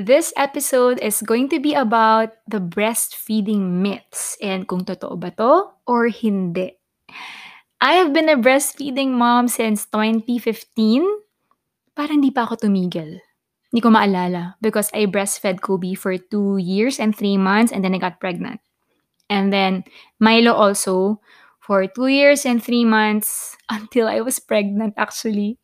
This episode is going to be about the breastfeeding myths and kung totoo ba to or hindi. I have been a breastfeeding mom since 2015. Parang di pa ako tumigil. Hindi ko maalala because I breastfed Kobe for two years and three months and then I got pregnant. And then Milo also for two years and three months until I was pregnant actually.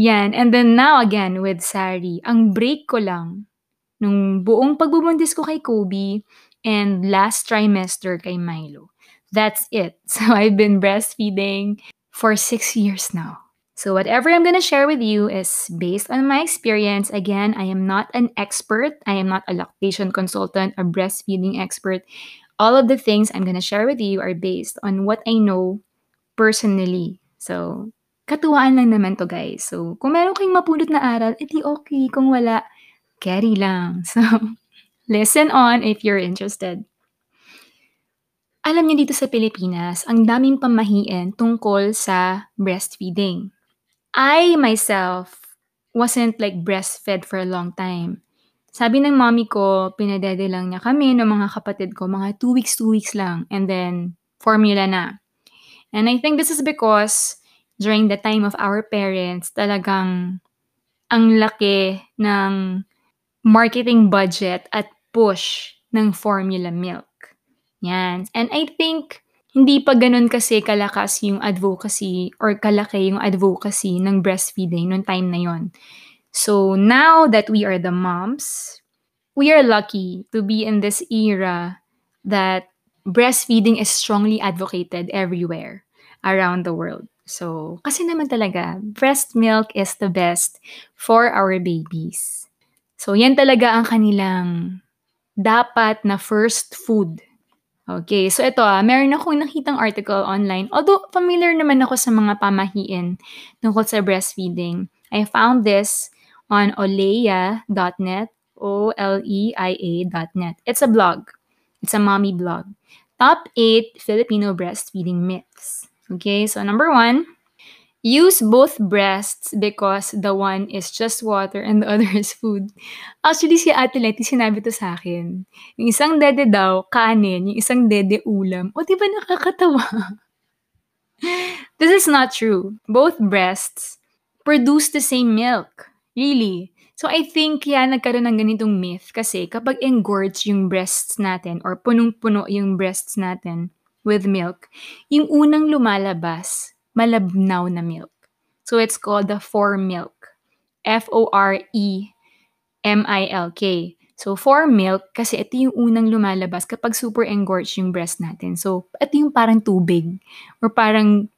Yan. And then now again with Sari, ang break ko lang nung buong pagbubuntis ko kay Kobe and last trimester kay Milo. That's it. So I've been breastfeeding for six years now. So whatever I'm going to share with you is based on my experience. Again, I am not an expert. I am not a lactation consultant, a breastfeeding expert. All of the things I'm going to share with you are based on what I know personally. So, katuwaan lang naman to guys. So, kung meron kayong mapulot na aral, edi okay. Kung wala, carry lang. So, listen on if you're interested. Alam niyo dito sa Pilipinas, ang daming pamahiin tungkol sa breastfeeding. I myself wasn't like breastfed for a long time. Sabi ng mommy ko, pinadede lang niya kami ng mga kapatid ko, mga 2 weeks, 2 weeks lang. And then, formula na. And I think this is because during the time of our parents, talagang ang laki ng marketing budget at push ng formula milk. Yan. And I think hindi pa ganun kasi kalakas yung advocacy or kalaki yung advocacy ng breastfeeding noong time na yon. So now that we are the moms, we are lucky to be in this era that breastfeeding is strongly advocated everywhere around the world. So, kasi naman talaga, breast milk is the best for our babies. So, yan talaga ang kanilang dapat na first food. Okay, so ito ah, meron akong nakitang article online. Although familiar naman ako sa mga pamahiin tungkol sa breastfeeding. I found this on oleia.net, O-L-E-I-A.net. It's a blog. It's a mommy blog. Top 8 Filipino breastfeeding myths. Okay, so number one, use both breasts because the one is just water and the other is food. Actually, si Ate Letty sinabi to sa akin. Yung isang dede daw, kanin. Yung isang dede, ulam. O, di ba nakakatawa? This is not true. Both breasts produce the same milk. Really. So, I think yan nagkaroon ng ganitong myth kasi kapag engorged yung breasts natin or punong-puno yung breasts natin with milk, yung unang lumalabas, malabnaw na milk. So, it's called the fore-milk. F-O-R-E-M-I-L-K. So, fore-milk, kasi ito yung unang lumalabas kapag super engorged yung breast natin. So, ito yung parang tubig. Or parang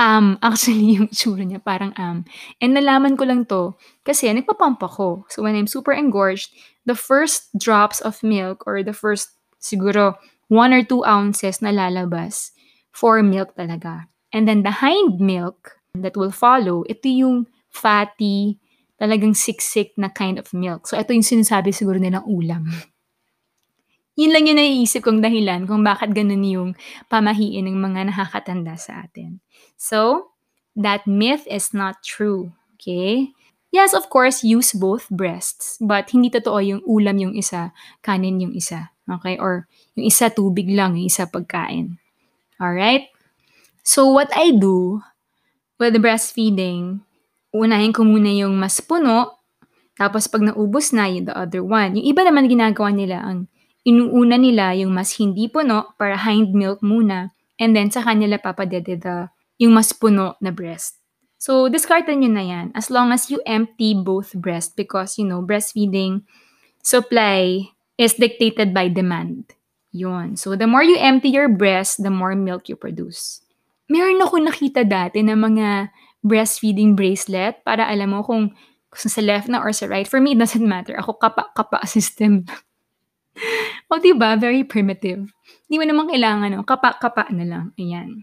um, actually, yung itsura niya, parang um. And nalaman ko lang to kasi nagpapump ako. So, when I'm super engorged, the first drops of milk or the first, siguro, one or two ounces na lalabas for milk talaga. And then the hind milk that will follow, ito yung fatty, talagang siksik na kind of milk. So, ito yung sinasabi siguro nilang ulam. Yun lang yung naiisip kong dahilan kung bakit ganun yung pamahiin ng mga nakakatanda sa atin. So, that myth is not true. Okay? Yes, of course, use both breasts. But hindi totoo yung ulam yung isa, kanin yung isa. Okay? Or yung isa tubig lang, yung isa pagkain. Alright? So, what I do with breastfeeding, unahin ko muna yung mas puno, tapos pag naubos na, yung the other one. Yung iba naman ginagawa nila, ang inuuna nila yung mas hindi puno para hind milk muna, and then sa kanila papadede the, yung mas puno na breast. So, discartan nyo na yan as long as you empty both breast because, you know, breastfeeding supply is dictated by demand. Yun. So, the more you empty your breast, the more milk you produce meron ako nakita dati na mga breastfeeding bracelet para alam mo kung, kung sa left na or sa right. For me, it doesn't matter. Ako kapa-kapa system. o diba? Very primitive. Hindi mo naman kailangan, no? kapa-kapa na lang. Ayan.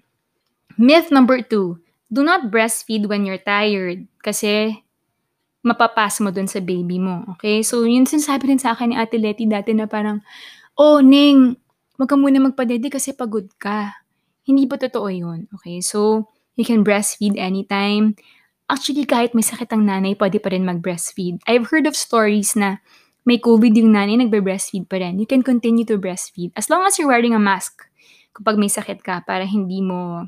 Myth number two. Do not breastfeed when you're tired. Kasi mapapas mo dun sa baby mo. Okay? So, yun sinasabi rin sa akin ni Ate Letty dati na parang, oh, Ning, wag ka muna magpadede kasi pagod ka. Hindi po totoo yun, okay? So, you can breastfeed anytime. Actually, kahit may sakit ang nanay, pwede pa rin mag-breastfeed. I've heard of stories na may COVID yung nanay, nagbe-breastfeed pa rin. You can continue to breastfeed as long as you're wearing a mask kapag may sakit ka para hindi mo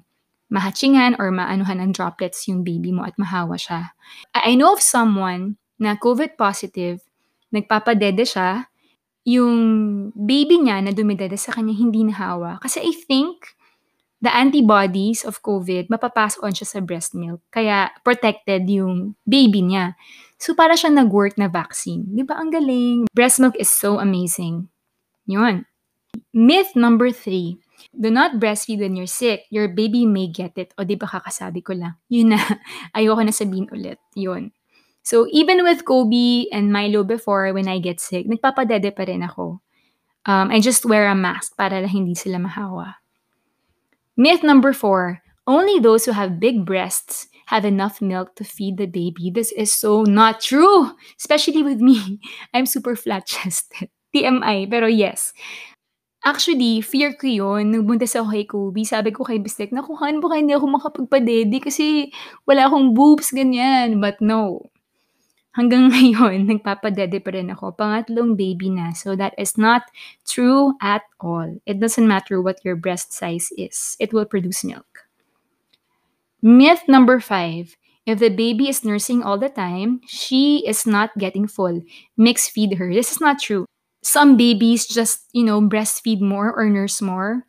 mahatchingan or maanuhan ng droplets yung baby mo at mahawa siya. I know of someone na COVID positive, nagpapadede siya, yung baby niya na dumidede sa kanya hindi nahawa. Kasi I think the antibodies of COVID, mapapasok on siya sa breast milk. Kaya protected yung baby niya. So para siya nag-work na vaccine. Di ba ang galing? Breast milk is so amazing. Yun. Myth number three. Do not breastfeed when you're sick. Your baby may get it. O di ba kakasabi ko lang. Yun na. Ayoko na sabihin ulit. Yun. So even with Kobe and Milo before, when I get sick, nagpapadede pa rin ako. Um, I just wear a mask para hindi sila mahawa. Myth number four. Only those who have big breasts have enough milk to feed the baby. This is so not true, especially with me. I'm super flat-chested. TMI, pero yes. Actually, fear ko yun. Nung buntis ako kay Kobe, sabi ko kay Bistek, naku, Han, baka hindi ako makapagpa-daddy kasi wala akong boobs, ganyan. But no. Hanggang ngayon, nagpapa-daddy pa rin ako. Pangatlong baby na. So that is not true at all. It doesn't matter what your breast size is. It will produce milk. Myth number five. If the baby is nursing all the time, she is not getting full. Mix feed her. This is not true. Some babies just, you know, breastfeed more or nurse more.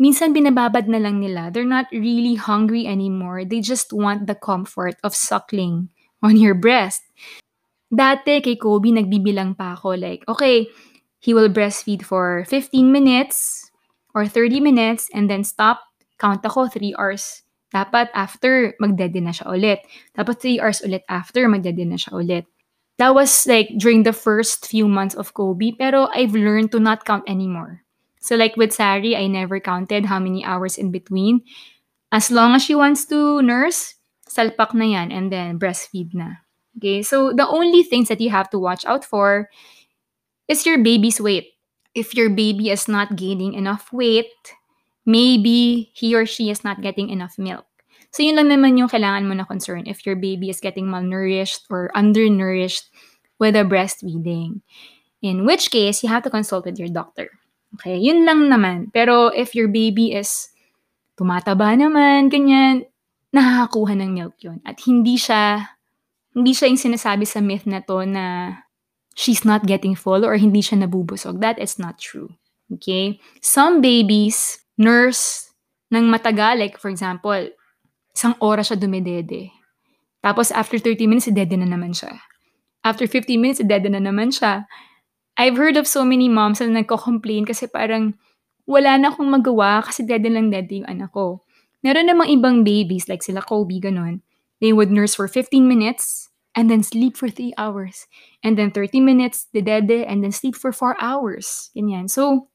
Minsan binababad na lang nila. They're not really hungry anymore. They just want the comfort of suckling on your breast. Dati kay Kobe, nagbibilang pa ako like, okay, he will breastfeed for 15 minutes or 30 minutes and then stop. Count ako, 3 hours dapat after, magdede na siya ulit. Dapat 3 hours ulit after, magdede na siya ulit. That was like during the first few months of Kobe, pero I've learned to not count anymore. So like with Sari, I never counted how many hours in between. As long as she wants to nurse, salpak na yan and then breastfeed na. Okay, so the only things that you have to watch out for is your baby's weight. If your baby is not gaining enough weight, maybe he or she is not getting enough milk. So yun lang naman yung kailangan mo na concern if your baby is getting malnourished or undernourished with a breastfeeding. In which case, you have to consult with your doctor. Okay, yun lang naman. Pero if your baby is tumataba naman, ganyan, nakakakuha ng milk yun. At hindi siya, hindi siya yung sinasabi sa myth na to na she's not getting full or hindi siya nabubusog. That is not true. Okay? Some babies nurse ng matagal, like for example, isang oras siya dumedede. Tapos after 30 minutes, dede na naman siya. After 15 minutes, dede na naman siya. I've heard of so many moms na nagko-complain kasi parang wala na akong magawa kasi dede lang dede yung anak ko. Meron namang ibang babies, like sila Kobe, ganun. They would nurse for 15 minutes and then sleep for 3 hours. And then 30 minutes, de dede, and then sleep for 4 hours. Ganyan. So,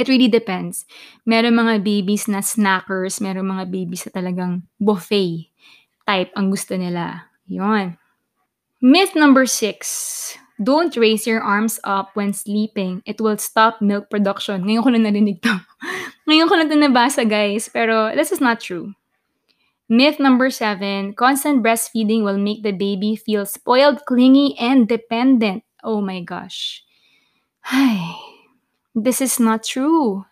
It really depends. Meron mga babies na snackers, meron mga babies na talagang buffet type ang gusto nila. Yun. Myth number six. Don't raise your arms up when sleeping. It will stop milk production. Ngayon ko na narinig to. Ngayon ko na ito nabasa, guys. Pero this is not true. Myth number seven. Constant breastfeeding will make the baby feel spoiled, clingy, and dependent. Oh my gosh. Hi. this is not true.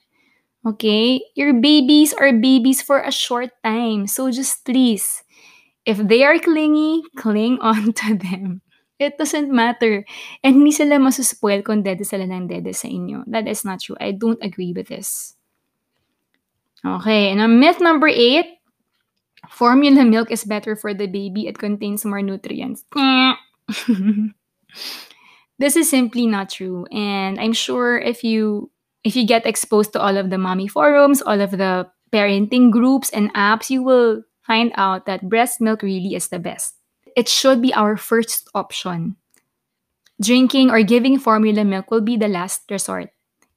Okay? Your babies are babies for a short time. So just please, if they are clingy, cling on to them. It doesn't matter. And hindi sila masuspoil kung dede sila ng dede sa inyo. That is not true. I don't agree with this. Okay, and myth number eight, formula milk is better for the baby. It contains more nutrients. this is simply not true. And i'm sure if you if you get exposed to all of the mommy forums all of the parenting groups and apps you will find out that breast milk really is the best. It should be our first option. Drinking or giving formula milk will be the last resort.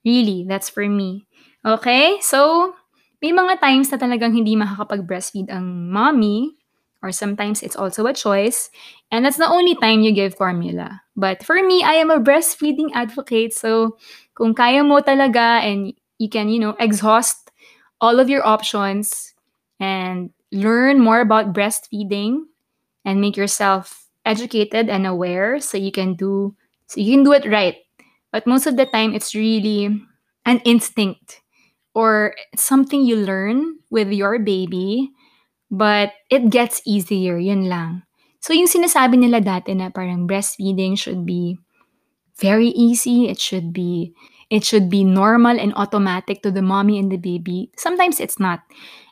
Really that's for me. Okay so may mga times na talagang hindi makakapag-breastfeed ang mommy or sometimes it's also a choice. And that's the only time you give formula. But for me, I am a breastfeeding advocate. So kung kaya mo talaga and you can, you know, exhaust all of your options and learn more about breastfeeding and make yourself educated and aware so you can do So you can do it right. But most of the time, it's really an instinct or something you learn with your baby, but it gets easier, yun lang. So yung sinasabi nila dati na parang breastfeeding should be very easy, it should be it should be normal and automatic to the mommy and the baby. Sometimes it's not.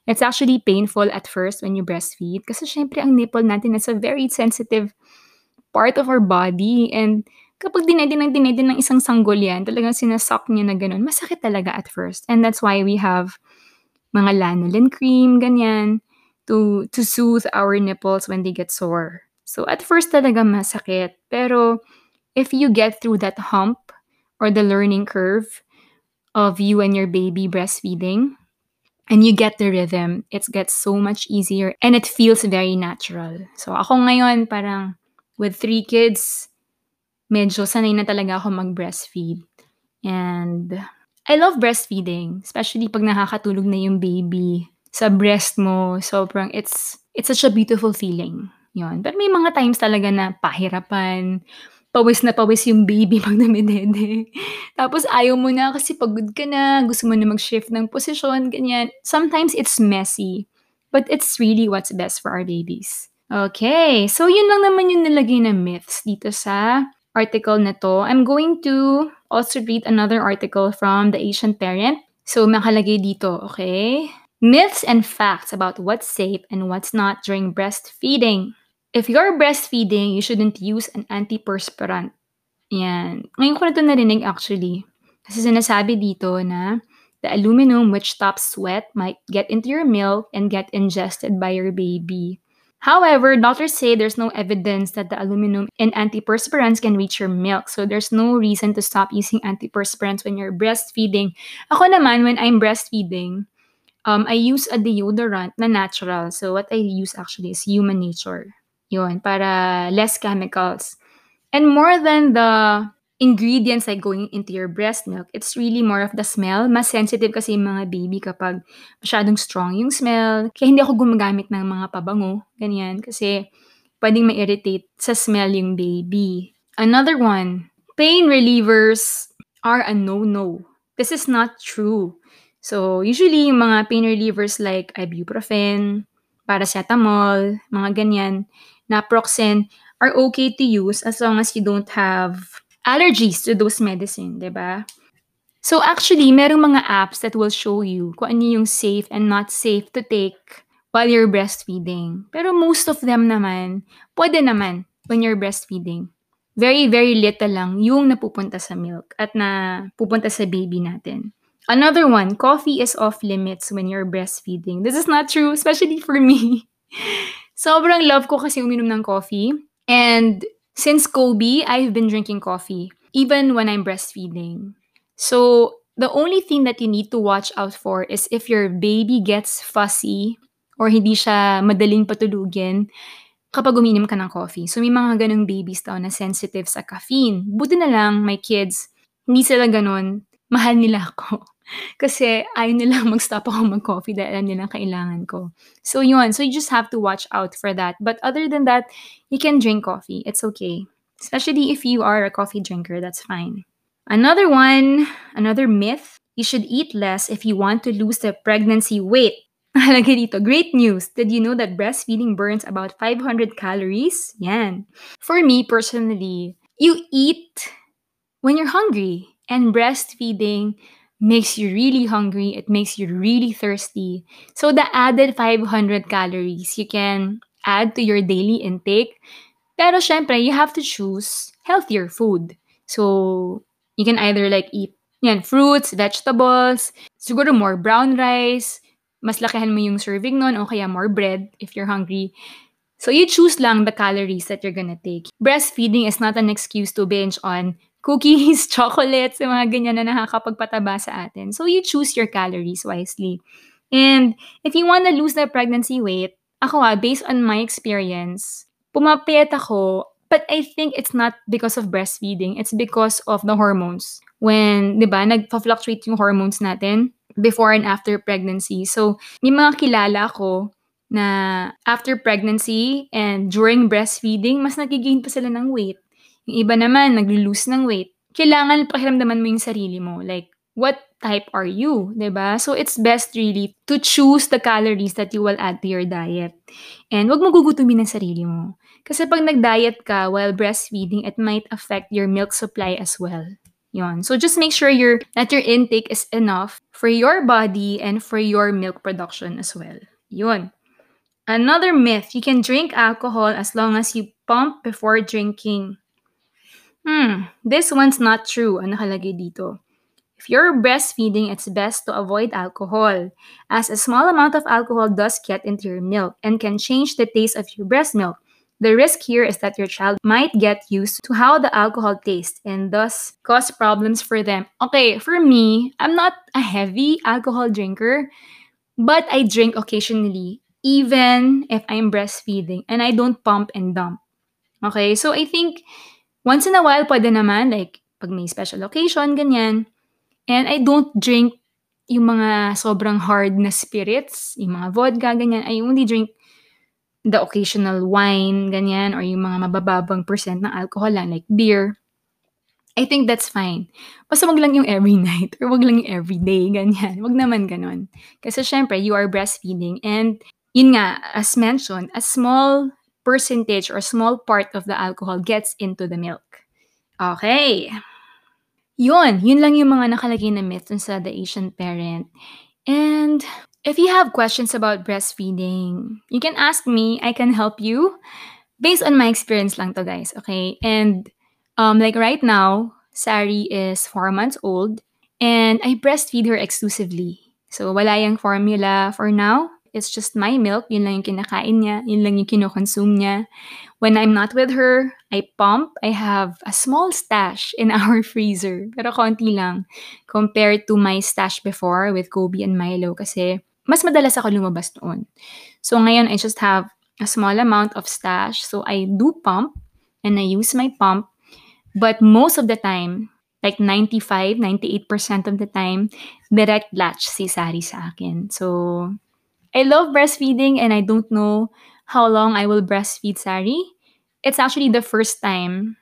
It's actually painful at first when you breastfeed kasi syempre ang nipple natin is a very sensitive part of our body and kapag dinede ng dinede ng isang sanggol yan, talagang sinasuck niya na gano'n, masakit talaga at first. And that's why we have mga lanolin cream, ganyan, to, to soothe our nipples when they get sore. So at first talaga masakit. Pero if you get through that hump or the learning curve of you and your baby breastfeeding, and you get the rhythm, it gets so much easier and it feels very natural. So ako ngayon parang with three kids, medyo sanay na talaga ako mag-breastfeed. And I love breastfeeding, especially pag nakakatulog na yung baby sa breast mo. Sobrang, it's, it's such a beautiful feeling. Yun. But may mga times talaga na pahirapan, pawis na pawis yung baby pag namidede. Tapos ayaw mo na kasi pagod ka na, gusto mo na mag-shift ng posisyon, ganyan. Sometimes it's messy, but it's really what's best for our babies. Okay, so yun lang naman yung nilagay na myths dito sa article na to. I'm going to also read another article from the Asian Parent. So makalagay dito, okay? Myths and facts about what's safe and what's not during breastfeeding. If you're breastfeeding, you shouldn't use an antiperspirant. Yan. Ngayon ko na ito narinig actually. Kasi sinasabi dito na the aluminum which stops sweat might get into your milk and get ingested by your baby. However, doctors say there's no evidence that the aluminum in antiperspirants can reach your milk. So there's no reason to stop using antiperspirants when you're breastfeeding. Ako naman, when I'm breastfeeding, um, I use a deodorant na natural. So what I use actually is human nature. Yun, para less chemicals. And more than the ingredients like going into your breast milk, it's really more of the smell. Mas sensitive kasi yung mga baby kapag masyadong strong yung smell. Kaya hindi ako gumagamit ng mga pabango, ganyan. Kasi pwedeng ma-irritate sa smell yung baby. Another one, pain relievers are a no-no. This is not true. So, usually, yung mga pain relievers like ibuprofen, paracetamol, mga ganyan, naproxen are okay to use as long as you don't have allergies to those medicine, di ba? So actually, merong mga apps that will show you kung ano yung safe and not safe to take while you're breastfeeding. Pero most of them naman, pwede naman when you're breastfeeding. Very, very little lang yung napupunta sa milk at na pupunta sa baby natin. Another one, coffee is off limits when you're breastfeeding. This is not true, especially for me. Sobrang love ko kasi uminom ng coffee. And since Kobe, I've been drinking coffee, even when I'm breastfeeding. So, the only thing that you need to watch out for is if your baby gets fussy or hindi siya madaling patulugin kapag uminom ka ng coffee. So, may mga ganong babies daw na sensitive sa caffeine. Buti na lang, my kids, hindi sila ganon. Mahal nila ako. Kasi ayaw nilang mag-stop ako mag-coffee dahil alam nilang kailangan ko. So yun, so you just have to watch out for that. But other than that, you can drink coffee. It's okay. Especially if you are a coffee drinker, that's fine. Another one, another myth, you should eat less if you want to lose the pregnancy weight. Halagay dito, great news! Did you know that breastfeeding burns about 500 calories? Yan. For me, personally, you eat when you're hungry. And breastfeeding makes you really hungry, it makes you really thirsty. So the added 500 calories you can add to your daily intake. Pero syempre, you have to choose healthier food. So you can either like eat yan, fruits, vegetables, siguro more brown rice, mas lakihan mo yung serving nun, o kaya more bread if you're hungry. So you choose lang the calories that you're gonna take. Breastfeeding is not an excuse to binge on cookies, chocolates, yung mga ganyan na nakakapagpataba sa atin. So, you choose your calories wisely. And if you want to lose the pregnancy weight, ako ah, based on my experience, pumapayat ako, but I think it's not because of breastfeeding. It's because of the hormones. When, di ba, nagpa-fluctuate yung hormones natin before and after pregnancy. So, may mga kilala ko na after pregnancy and during breastfeeding, mas nagigain pa sila ng weight Yung iba naman naglo-lose ng weight. Kailangan pakiramdaman mo yung sarili mo, like, what type are you, ba? So it's best really to choose the calories that you will add to your diet. And 'wag mo gugutumin ang sarili mo. Kasi 'pag nag-diet ka while breastfeeding, it might affect your milk supply as well. Yun. So just make sure your that your intake is enough for your body and for your milk production as well. Yun. Another myth, you can drink alcohol as long as you pump before drinking. Hmm, this one's not true. Ano nakalagay dito? If you're breastfeeding, it's best to avoid alcohol, as a small amount of alcohol does get into your milk and can change the taste of your breast milk. The risk here is that your child might get used to how the alcohol tastes and thus cause problems for them. Okay, for me, I'm not a heavy alcohol drinker, but I drink occasionally, even if I'm breastfeeding and I don't pump and dump. Okay, so I think once in a while, pwede naman, like pag may special occasion, ganyan. And I don't drink yung mga sobrang hard na spirits, yung mga vodka, ganyan. I only drink the occasional wine, ganyan, or yung mga mabababang percent ng alcohol lang, like beer. I think that's fine. Basta wag lang yung every night or wag lang yung every day, ganyan. Wag naman ganon. Kasi syempre, you are breastfeeding and yun nga, as mentioned, a small percentage or small part of the alcohol gets into the milk. Okay. Yun, yun lang yung mga nakalagay na myth sa The Asian Parent. And if you have questions about breastfeeding, you can ask me. I can help you based on my experience lang to, guys. Okay? And um, like right now, Sari is four months old and I breastfeed her exclusively. So wala yung formula for now. It's just my milk. Yun lang yung kinakain niya. Yun lang yung kinokonsume niya. When I'm not with her, I pump. I have a small stash in our freezer. Pero konti lang compared to my stash before with Kobe and Milo kasi mas madalas ako lumabas noon. So ngayon, I just have a small amount of stash. So I do pump and I use my pump. But most of the time, like 95, 98% of the time, direct latch si Sari sa akin. So I love breastfeeding and I don't know how long I will breastfeed Sari. It's actually the first time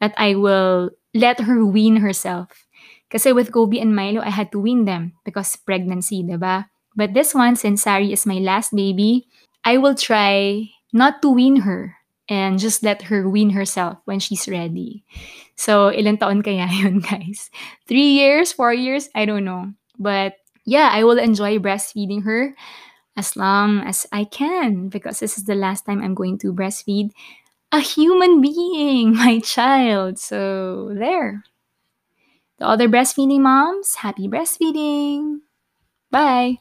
that I will let her wean herself. Kasi with Kobe and Milo, I had to wean them because pregnancy, diba? But this one, since Sari is my last baby, I will try not to wean her and just let her wean herself when she's ready. So, ilan taon kaya yun, guys? Three years? Four years? I don't know. But yeah, I will enjoy breastfeeding her as long as I can because this is the last time I'm going to breastfeed a human being, my child. So, there. The other breastfeeding moms, happy breastfeeding. Bye.